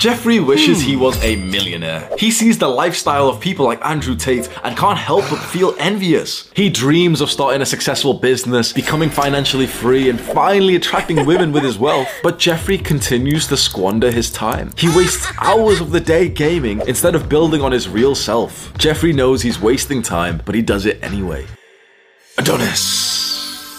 Jeffrey wishes he hmm. was a millionaire. He sees the lifestyle of people like Andrew Tate and can't help but feel envious. He dreams of starting a successful business, becoming financially free, and finally attracting women with his wealth. But Jeffrey continues to squander his time. He wastes hours of the day gaming instead of building on his real self. Jeffrey knows he's wasting time, but he does it anyway. Adonis.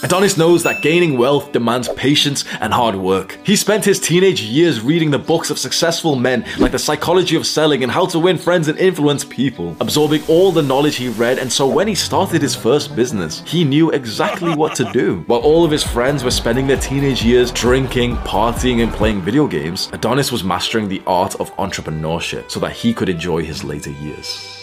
Adonis knows that gaining wealth demands patience and hard work. He spent his teenage years reading the books of successful men like The Psychology of Selling and How to Win Friends and Influence People, absorbing all the knowledge he read, and so when he started his first business, he knew exactly what to do. While all of his friends were spending their teenage years drinking, partying, and playing video games, Adonis was mastering the art of entrepreneurship so that he could enjoy his later years.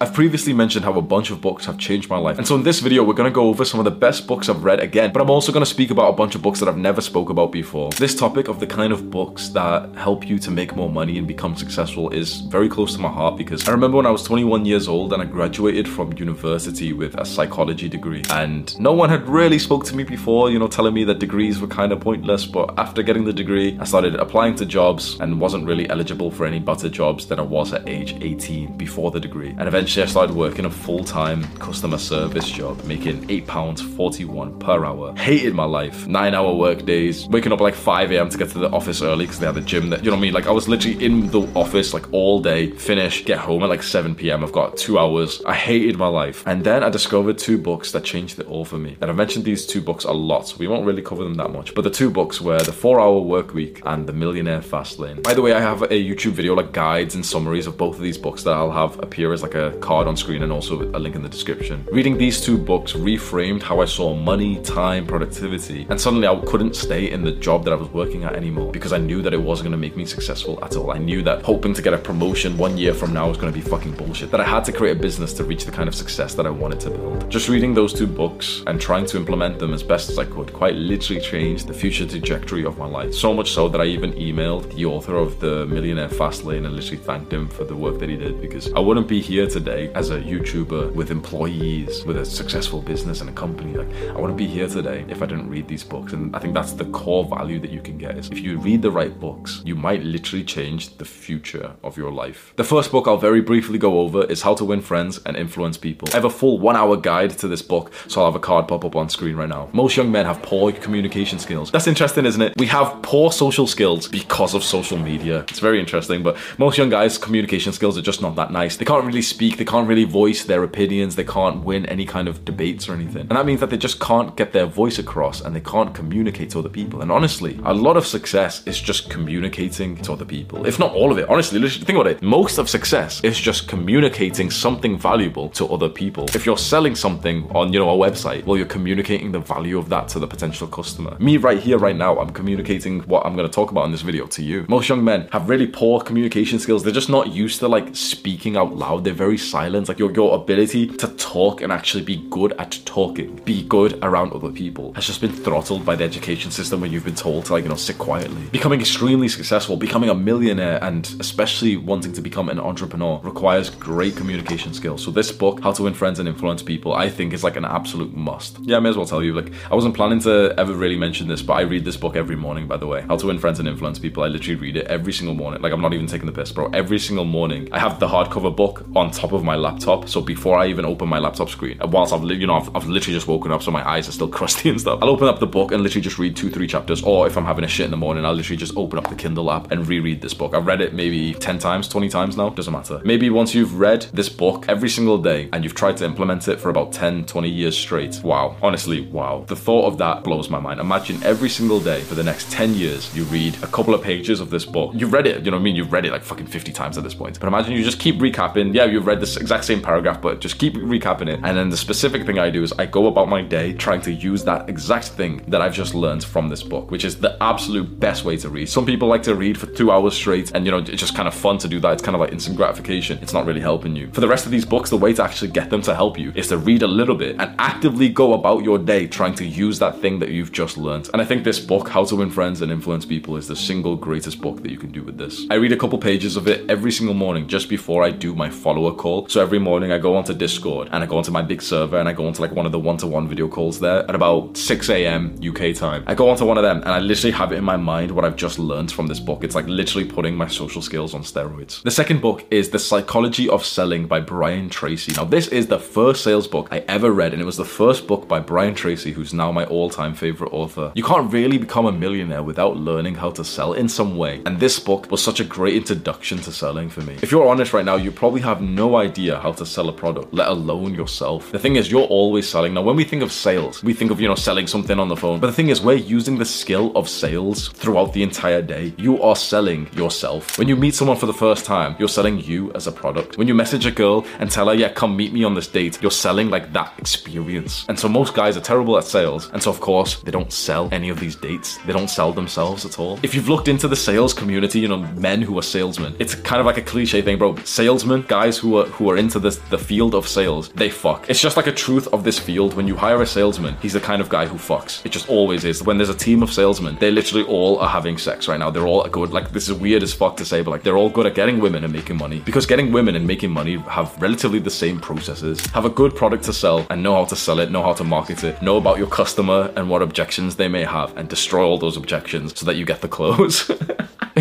I've previously mentioned how a bunch of books have changed my life. And so in this video, we're going to go over some of the best books I've read again, but I'm also going to speak about a bunch of books that I've never spoke about before. This topic of the kind of books that help you to make more money and become successful is very close to my heart because I remember when I was 21 years old and I graduated from university with a psychology degree and no one had really spoke to me before, you know, telling me that degrees were kind of pointless, but after getting the degree, I started applying to jobs and wasn't really eligible for any better jobs than I was at age 18 before the degree. And eventually I started working a full-time customer service job, making £8.41 per hour. Hated my life. Nine hour work days, waking up like 5 a.m. to get to the office early because they had a gym that, you know what I mean? Like I was literally in the office like all day, finish, get home at like 7 p.m. I've got two hours. I hated my life. And then I discovered two books that changed it all for me. And I've mentioned these two books a lot, so we won't really cover them that much. But the two books were The 4 Hour Work Week and The Millionaire Fast Lane. By the way, I have a YouTube video like guides and summaries of both of these books that I'll have appear as like a card on screen and also a link in the description. Reading these two books reframed how I saw money, time, productivity, and suddenly I couldn't stay in the job that I was working at anymore because I knew that it wasn't going to make me successful at all. I knew that hoping to get a promotion one year from now was going to be fucking bullshit. That I had to create a business to reach the kind of success that I wanted to build. Just reading those two books and trying to implement them as best as I could quite literally changed the future trajectory of my life. So much so that I even emailed the author of the Millionaire Fast Lane and literally thanked him for the work that he did because I wouldn't be here today as a YouTuber with employees, with a successful business and a company. Like I wouldn't be here today if I didn't read these books. And I think that's the core value that you can get is if you read the right books, you might literally change the future of your life. The first book I'll very briefly go over is How to Win Friends and Influence People. I have a full one hour guide to this book, so I'll have a card pop up on screen right now. Most young men have poor communication skills. That's interesting, isn't it? We have poor social skills because of social media. It's very interesting, but most young guys' communication skills are just not that nice. They can't really speak, they can't really voice their opinions, they can't win any kind of debates or anything. And that means that they just can't get their voice across and they can't communicate to other people. And honestly, a lot of success is just communicating to other people. If not all of it, honestly, think about it. Most of success is just communicating something valuable to other people. If you're selling something on, you know, a website, well, you're communicating the value of that to the potential customer. Me right here, right now, I'm communicating what I'm going to talk about in this video to you. Most young men have really poor communication skills. They're just not used to like speaking out loud. They're very silence, like your, your ability to talk and actually be good at talking, be good around other people, has just been throttled by the education system where you've been told to like, you know, sit quietly. Becoming extremely successful, becoming a millionaire, and especially wanting to become an entrepreneur requires great communication skills. So this book, How to Win Friends and Influence People, I think is like an absolute must. Yeah, I may as well tell you, like, I wasn't planning to ever really mention this, but I read this book every morning, by the way. How to Win Friends and Influence People. I literally read it every single morning. Like, I'm not even taking the piss, bro. Every single morning, I have the hardcover book on top of my laptop. So before I even open my laptop screen, uh, whilst I've, you know, I've, I've literally just woken up, so my eyes are still crusty and stuff, I'll open up the book and literally just read two, three chapters. Or if I'm having a shit in the morning, I'll literally just open up the Kindle app and reread this book. I've read it maybe 10 times, 20 times now, doesn't matter. Maybe once you've read this book every single day and you've tried to implement it for about 10, 20 years straight, wow. Honestly, wow. The thought of that blows my mind. Imagine every single day for the next 10 years, you read a couple of pages of this book. You've read it, you know what I mean? You've read it like fucking 50 times at this point. But imagine you just keep recapping. Yeah, you've read this exact same paragraph, but just keep recapping it. And then the specific thing I do is I go about my day trying to use that exact thing that I've just learned from this book, which is the absolute best way to read. Some people like to read for two hours straight, and you know, it's just kind of fun to do that. It's kind of like instant gratification. It's not really helping you. For the rest of these books, the way to actually get them to help you is to read a little bit and actively go about your day trying to use that thing that you've just learned. And I think this book, How to Win Friends and Influence People, is the single greatest book that you can do with this. I read a couple pages of it every single morning just before I do my follower call. So every morning I go onto Discord and I go onto my big server and I go onto like one of the one to one video calls there at about 6 a.m. UK time. I go onto one of them and I literally have it in my mind what I've just learned from this book. It's like literally putting my social skills on steroids. The second book is The Psychology of Selling by Brian Tracy. Now, this is the first sales book I ever read, and it was the first book by Brian Tracy, who's now my all time favorite author. You can't really become a millionaire without learning how to sell in some way, and this book was such a great introduction to selling for me. If you're honest right now, you probably have no idea how to sell a product, let alone yourself. The thing is, you're always selling. Now, when we think of sales, we think of, you know, selling something on the phone, but the thing is, we're using the skill of sales throughout the entire day. You are selling yourself. When you meet someone for the first time, you're selling you as a product. When you message a girl and tell her, yeah, come meet me on this date, you're selling like that experience. And so most guys are terrible at sales. And so, of course, they don't sell any of these dates. They don't sell themselves at all. If you've looked into the sales community, you know, men who are salesmen, it's kind of like a cliche thing, bro. Salesmen, guys who are who are into this the field of sales, they fuck. It's just like a truth of this field. When you hire a salesman, he's the kind of guy who fucks. It just always is. When there's a team of salesmen, they literally all are having sex right now. They're all good. Like this is weird as fuck to say, but like they're all good at getting women and making money. Because getting women and making money have relatively the same processes. Have a good product to sell and know how to sell it, know how to market it, know about your customer and what objections they may have, and destroy all those objections so that you get the close.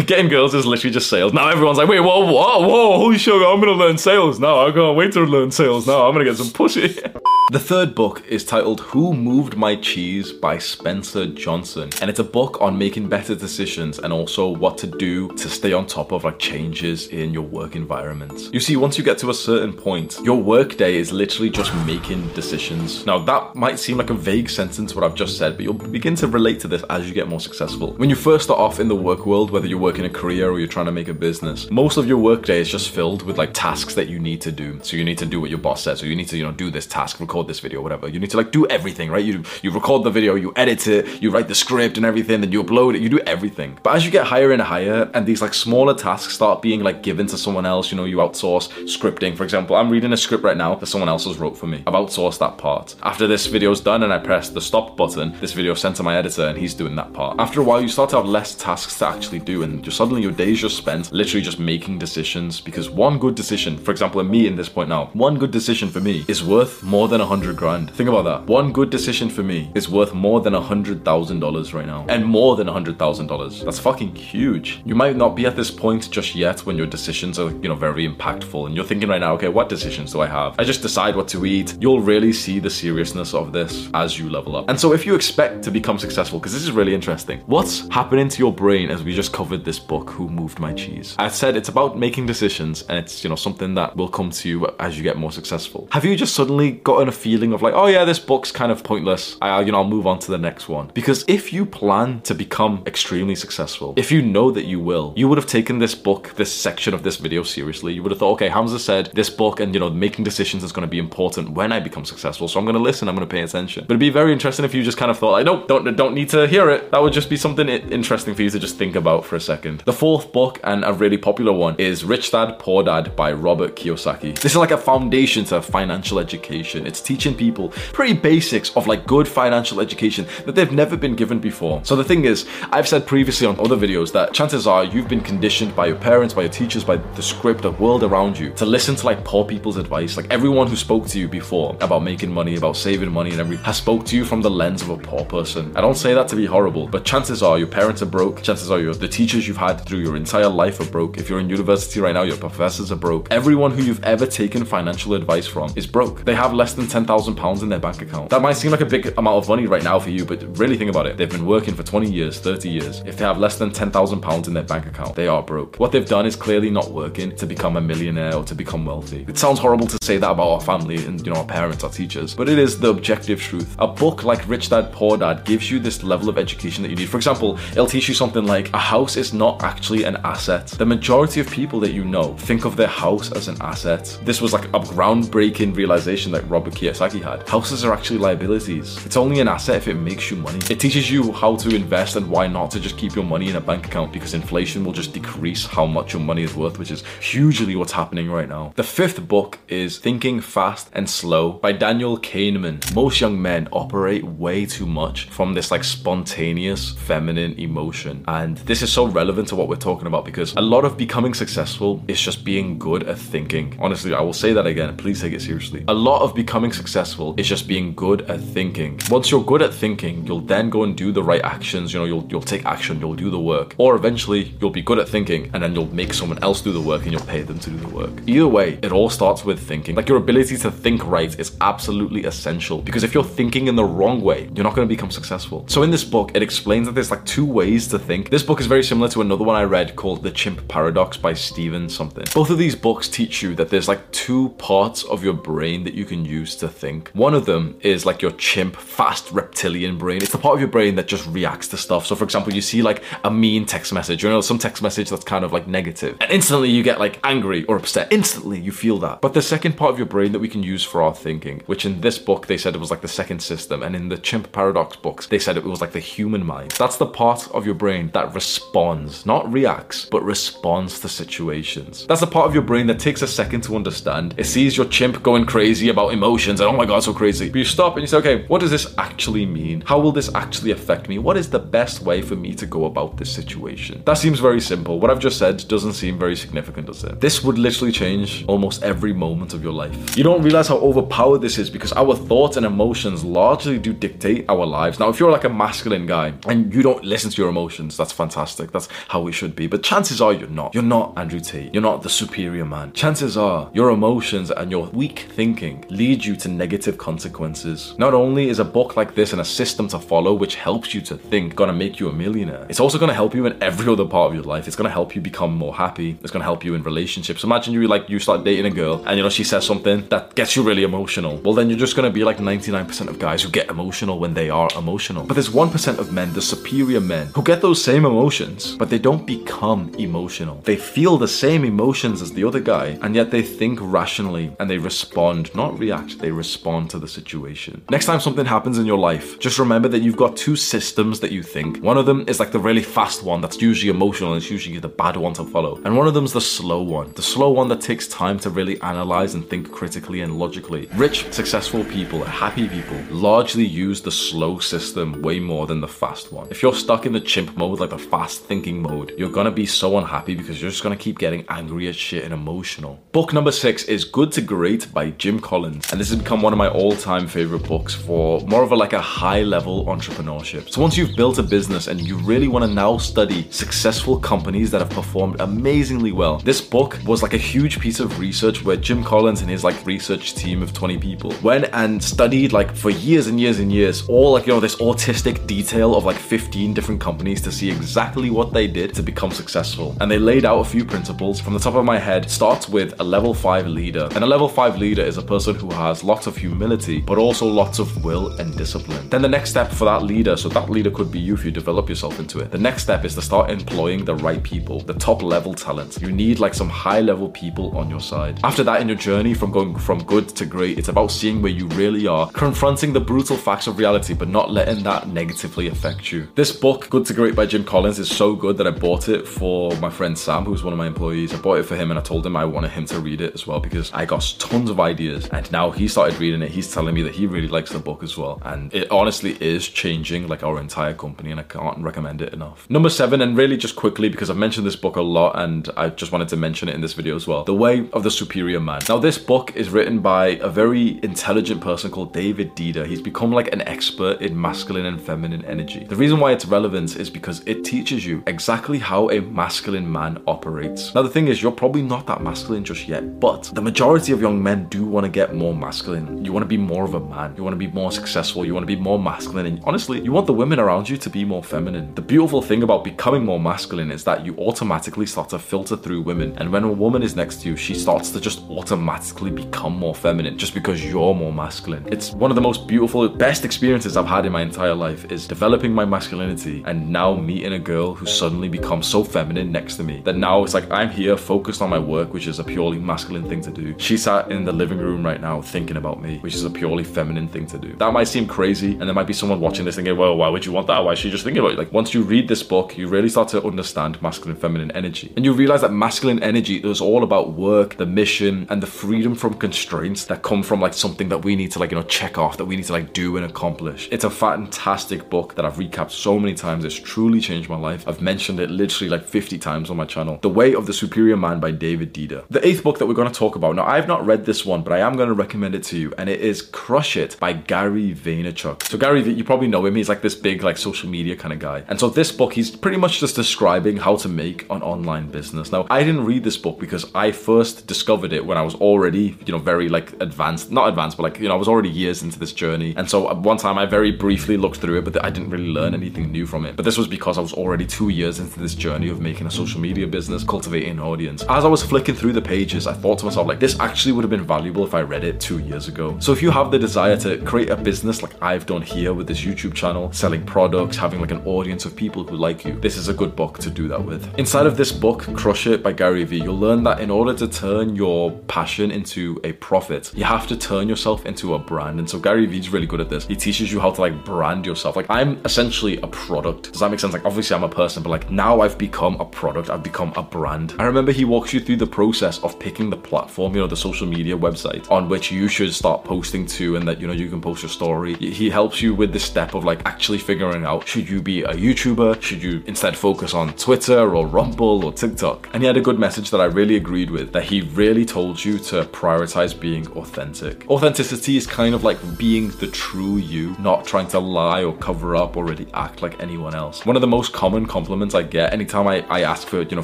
Getting girls is literally just sales. Now everyone's like, wait, whoa, whoa, whoa, holy shit, I'm gonna learn sales now. I can't wait to learn sales now. I'm gonna get some pussy. The third book is titled Who Moved My Cheese by Spencer Johnson. And it's a book on making better decisions and also what to do to stay on top of like changes in your work environment. You see, once you get to a certain point, your work day is literally just making decisions. Now, that might seem like a vague sentence, what I've just said, but you'll begin to relate to this as you get more successful. When you first start off in the work world, whether you're working a career or you're trying to make a business, most of your work day is just filled with like tasks that you need to do. So you need to do what your boss says. So you need to, you know, do this task, record this video, whatever. You need to like do everything, right? You you record the video, you edit it, you write the script and everything, then you upload it, you do everything. But as you get higher and higher, and these like smaller tasks start being like given to someone else, you know, you outsource scripting. For example, I'm reading a script right now that someone else has wrote for me. I've outsourced that part. After this video's done and I press the stop button, this video is sent to my editor and he's doing that part. After a while, you start to have less tasks to actually do, and just suddenly your days just spent literally just making decisions because one good decision, for example, in me in this point now, one good decision for me is worth more than a hundred grand. Think about that. One good decision for me is worth more than a hundred thousand dollars right now. And more than a hundred thousand dollars. That's fucking huge. You might not be at this point just yet when your decisions are, you know, very impactful. And you're thinking right now, okay, what decisions do I have? I just decide what to eat. You'll really see the seriousness of this as you level up. And so if you expect to become successful, because this is really interesting, what's happening to your brain as we just covered this book, Who Moved My Cheese? I said it's about making decisions and it's, you know, something that will come to you as you get more successful. Have you just suddenly gotten a feeling of like, oh yeah, this book's kind of pointless. I, you know, I'll move on to the next one. Because if you plan to become extremely successful, if you know that you will, you would have taken this book, this section of this video seriously. You would have thought, okay, Hamza said this book and you know making decisions is going to be important when I become successful. So I'm going to listen. I'm going to pay attention. But it'd be very interesting if you just kind of thought, like, nope, don't don't need to hear it. That would just be something interesting for you to just think about for a second. The fourth book and a really popular one is Rich Dad Poor Dad by Robert Kiyosaki. This is like a foundation to financial education. It's teaching people pretty basics of like good financial education that they've never been given before. So the thing is, I've said previously on other videos that chances are you've been conditioned by your parents, by your teachers, by the script, the world around you to listen to like poor people's advice. Like everyone who spoke to you before about making money, about saving money and everything has spoke to you from the lens of a poor person. I don't say that to be horrible, but chances are your parents are broke. Chances are your the teachers you've had through your entire life are broke. If you're in university right now, your professors are broke. Everyone who you've ever taken financial advice from is broke. They have less than ten thousand pounds in their bank account. That might seem like a big amount of money right now for you, but really think about it. They've been working for 20 years, 30 years. If they have less than ten thousand pounds in their bank account, they are broke. What they've done is clearly not working to become a millionaire or to become wealthy. It sounds horrible to say that about our family and you know our parents, our teachers, but it is the objective truth. A book like Rich Dad Poor Dad gives you this level of education that you need. For example, it'll teach you something like a house is not actually an asset. The majority of people that you know think of their house as an asset. This was like a groundbreaking realization that Robert Kiyosaki had. Houses are actually liabilities. It's only an asset if it makes you money. It teaches you how to invest and why not to just keep your money in a bank account because inflation will just decrease how much your money is worth, which is hugely what's happening right now. The fifth book is Thinking Fast and Slow by Daniel Kahneman. Most young men operate way too much from this like spontaneous feminine emotion. And this is so relevant to what we're talking about because a lot of becoming successful is just being good at thinking. Honestly, I will say that again. Please take it seriously. A lot of becoming successful is just being good at thinking. Once you're good at thinking, you'll then go and do the right actions. You know, you'll you'll take action, you'll do the work. Or eventually you'll be good at thinking and then you'll make someone else do the work and you'll pay them to do the work. Either way, it all starts with thinking. Like your ability to think right is absolutely essential because if you're thinking in the wrong way, you're not going to become successful. So in this book, it explains that there's like two ways to think. This book is very similar to another one I read called The Chimp Paradox by Steven something. Both of these books teach you that there's like two parts of your brain that you can use to think. One of them is like your chimp, fast reptilian brain. It's the part of your brain that just reacts to stuff. So for example, you see like a mean text message, you know, some text message that's kind of like negative, and instantly you get like angry or upset. Instantly you feel that. But the second part of your brain that we can use for our thinking, which in this book they said it was like the second system, and in the Chimp Paradox books they said it was like the human mind. That's the part of your brain that responds, not reacts, but responds to situations. That's the part of your brain that takes a second to understand. It sees your chimp going crazy about emotions and oh my god, so crazy. But you stop and you say, okay, what does this actually mean? How will this actually affect me? What is the best way for me to go about this situation? That seems very simple. What I've just said doesn't seem very significant, does it? This would literally change almost every moment of your life. You don't realize how overpowered this is because our thoughts and emotions largely do dictate our lives. Now, if you're like a masculine guy and you don't listen to your emotions, that's fantastic. That's how it should be. But chances are you're not. You're not Andrew Tate. You're not the superior man. Chances are your emotions and your weak thinking lead you to negative consequences. Not only is a book like this and a system to follow which helps you to think gonna make you a millionaire, it's also gonna help you in every other part of your life. It's gonna help you become more happy. It's gonna help you in relationships. Imagine you like you start dating a girl and you know she says something that gets you really emotional. Well then you're just gonna be like 99% of guys who get emotional when they are emotional. But there's 1% of men, the superior men, who get those same emotions, but they don't become emotional. They feel the same emotions as the other guy, and yet they think rationally and they respond, not react, they respond to the situation. Next time something happens in your life, just remember that you've got two systems that you think. One of them is like the really fast one that's usually emotional and it's usually the bad one to follow. And one of them's the slow one, the slow one that takes time to really analyze and think critically and logically. Rich, successful people, happy people largely use the slow system way more than the fast one. If you're stuck in the chimp mode, like the fast thinking mode, you're gonna be so unhappy because you're just gonna keep getting angry at shit and emotional. Book number six is Good to Great by Jim Collins, and this has become one of my all-time favorite books for more of a like a high-level entrepreneurship. So once you've built a business and you really want to now study successful companies that have performed amazingly well, this book was like a huge piece of research where Jim Collins and his like research team of 20 people went and studied like for years and years and years all like you know this autistic detail of like 15 different companies to see exactly what they did to become successful. And they laid out a few principles from the top of my head starts with a level 5 leader. And a level 5 leader is a person who has lots of humility, but also lots of will and discipline. Then the next step for that leader, so that leader could be you if you develop yourself into it. The next step is to start employing the right people, the top level talent. You need like some high level people on your side. After that, in your journey from going from good to great, it's about seeing where you really are, confronting the brutal facts of reality, but not letting that negatively affect you. This book, Good to Great by Jim Collins, is so good that I bought it for my friend Sam, who's one of my employees. I bought it for him and I told him I wanted him to read it as well because I got tons of ideas. And now he started reading it. He's telling me that he really likes the book as well. And it honestly is changing like our entire company, and I can't recommend it enough. Number seven, and really just quickly because I've mentioned this book a lot and I just wanted to mention it in this video as well The Way of the Superior Man. Now, this book is written by a very intelligent person called David Deida. He's become like an expert in masculine and feminine energy. The reason why it's relevant is because it teaches you exactly how a masculine man operates. Now, the thing is, you're probably not that masculine just yet, but the majority of young men do want to get more masculine. You want to be more of a man, you want to be more successful, you want to be more masculine, and honestly, you want the women around you to be more feminine. The beautiful thing about becoming more masculine is that you automatically start to filter through women, and when a woman is next to you, she starts to just automatically become more feminine just because you're more masculine. It's one of the most beautiful, best experiences I've had in my entire life is developing my masculinity and now meeting a girl who suddenly becomes so feminine next to me that now it's like I'm here focused on my work, which is a purely masculine thing to do. She sat in the living room right now thinking about me, which is a purely feminine thing to do. That might seem crazy, and there might be someone watching this thinking, well, why would you want that? Why is she just thinking about it? Like once you read this book, you really start to understand masculine feminine energy. And you realize that masculine energy is all about work, the mission, and the freedom from constraints that come from like something that we need to like, you know, check off, that we need to like do and accomplish. It's a fantastic book that I've recapped so many times. It's truly changed my life. I've mentioned it literally like 50 times on my channel. The Way of the Superior Man by David Deida. The eighth book that we're going to talk about. Now, I've not read this one, but I am going to recommend it to you, and it is Crush It by Gary Vaynerchuk. So Gary, you probably know him. He's like this big like social media kind of guy. And so this book, he's pretty much just describing how to make an online business. Now, I didn't read this book because I first discovered it when I was already, you know, very like advanced, not advanced, but like, you know, I was already years into this journey. And so one time I very briefly looked through it, but I didn't really learn anything new from it. But this was because I was already two years into this journey of making a social media business, cultivating an audience. As I was flicking through the pages, I thought to myself, like, this actually would have been valuable if I read it two years ago. So if you have the desire to create a business like I've done here with this YouTube channel, selling products, having like an audience of people who like you, this is a good book to do that with. Inside of this book, Crush It by Gary Vee, you'll learn that in order to turn your passion into a profit, you have to turn yourself into a brand. And so Gary Vee's really good at this. He teaches you how to like brand yourself. Like I'm essentially a product. Does that make sense? Like obviously I'm a person, but like now I've become a product. I've become a brand. I remember he walks you through the process of picking the platform, you know, the social media website on which you should start posting to and that, you know, you can post your story. He helps you with the step of like actually figuring out should you be a YouTuber? Should you instead focus on Twitter or Rumble or TikTok? And he had a good message that I really agreed with that he really told you to prioritize being authentic. Authenticity is kind of like being the true you, not trying to lie or cover up or really act like anyone else. One of the most common compliments I get anytime I, I ask for, you know,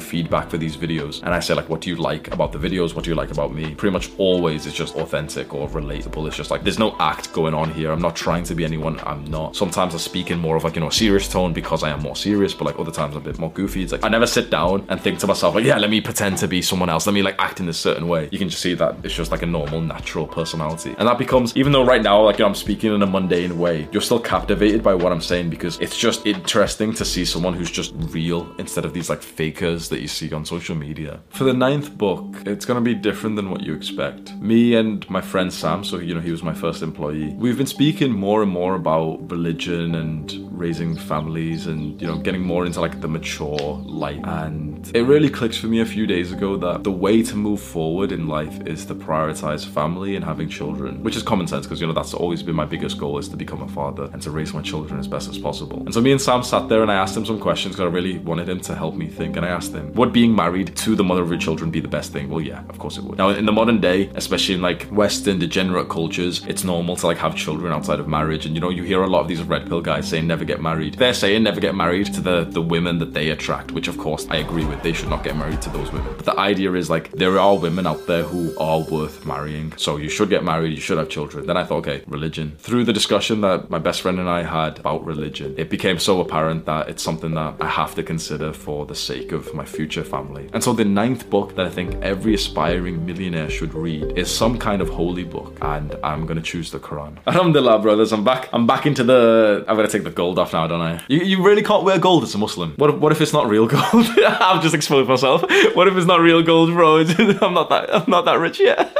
feedback for these videos and I say like, what do you like about the videos? What do you like about me? Pretty much always it's just authentic or relatable. It's just like, there's no act going on here. I'm not trying to be anyone I'm not. Sometimes I speak in more of like, you know, serious tone because I am more serious, but like other times I'm a bit more goofy. It's like, I never sit down and think to myself like, yeah, let me pretend to be someone else. Let me like act in this certain way. You can just see that it's just like a normal, natural personality. And that becomes, even though right now, like, you know, I'm speaking in a mundane way, you're still captivated by what I'm saying because it's just interesting to see someone who's just real instead of these like fakers that you see on social media. For the ninth book, it's to be different than what you expect. Me and my friend Sam, so, you know, he was my first employee, we've been speaking more and more about religion and raising families and, you know, getting more into like the mature light. And it really clicked for me a few days ago that the way to move forward in life is to prioritize family and having children, which is common sense because, you know, that's always been my biggest goal is to become a father and to raise my children as best as possible. And so me and Sam sat there and I asked him some questions because I really wanted him to help me think. And I asked him, would being married to the mother of your children be the best thing? Well, yeah, of course it would. Now, in the modern day, especially in like Western degenerate cultures, it's normal to like have children outside of marriage. And you know, you hear a lot of these red pill guys saying never get married. They're saying never get married to the, the women that they attract, which of course I agree with. They should not get married to those women. But the idea is like there are women out there who are worth marrying. So you should get married, you should have children. Then I thought, okay, religion. Through the discussion that my best friend and I had about religion, it became so apparent that it's something that I have to consider for the sake of my future family. And so the ninth book that I think every aspiring millionaire should read is some kind of holy holy book, and I'm gonna choose the Quran. Alhamdulillah, brothers, I'm back. I'm back into the. I'm gonna take the gold off now, don't I? You, you really can't wear gold as a Muslim. What if, what if it's not real gold? I've just exposed myself. What if it's not real gold, bro? I'm not that. I'm not that rich yet.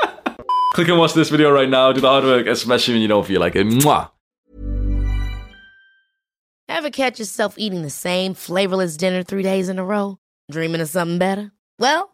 Click and watch this video right now. Do the hard work, especially when you don't feel like it. Mwah. Ever catch yourself eating the same flavorless dinner three days in a row? Dreaming of something better? Well,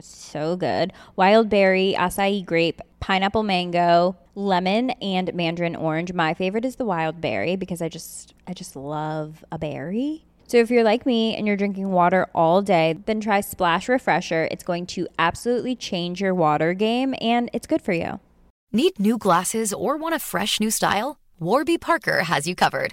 so good. Wild berry, acai grape, pineapple mango, lemon, and mandarin orange. My favorite is the wild berry because I just I just love a berry. So if you're like me and you're drinking water all day, then try Splash Refresher. It's going to absolutely change your water game and it's good for you. Need new glasses or want a fresh new style? Warby Parker has you covered.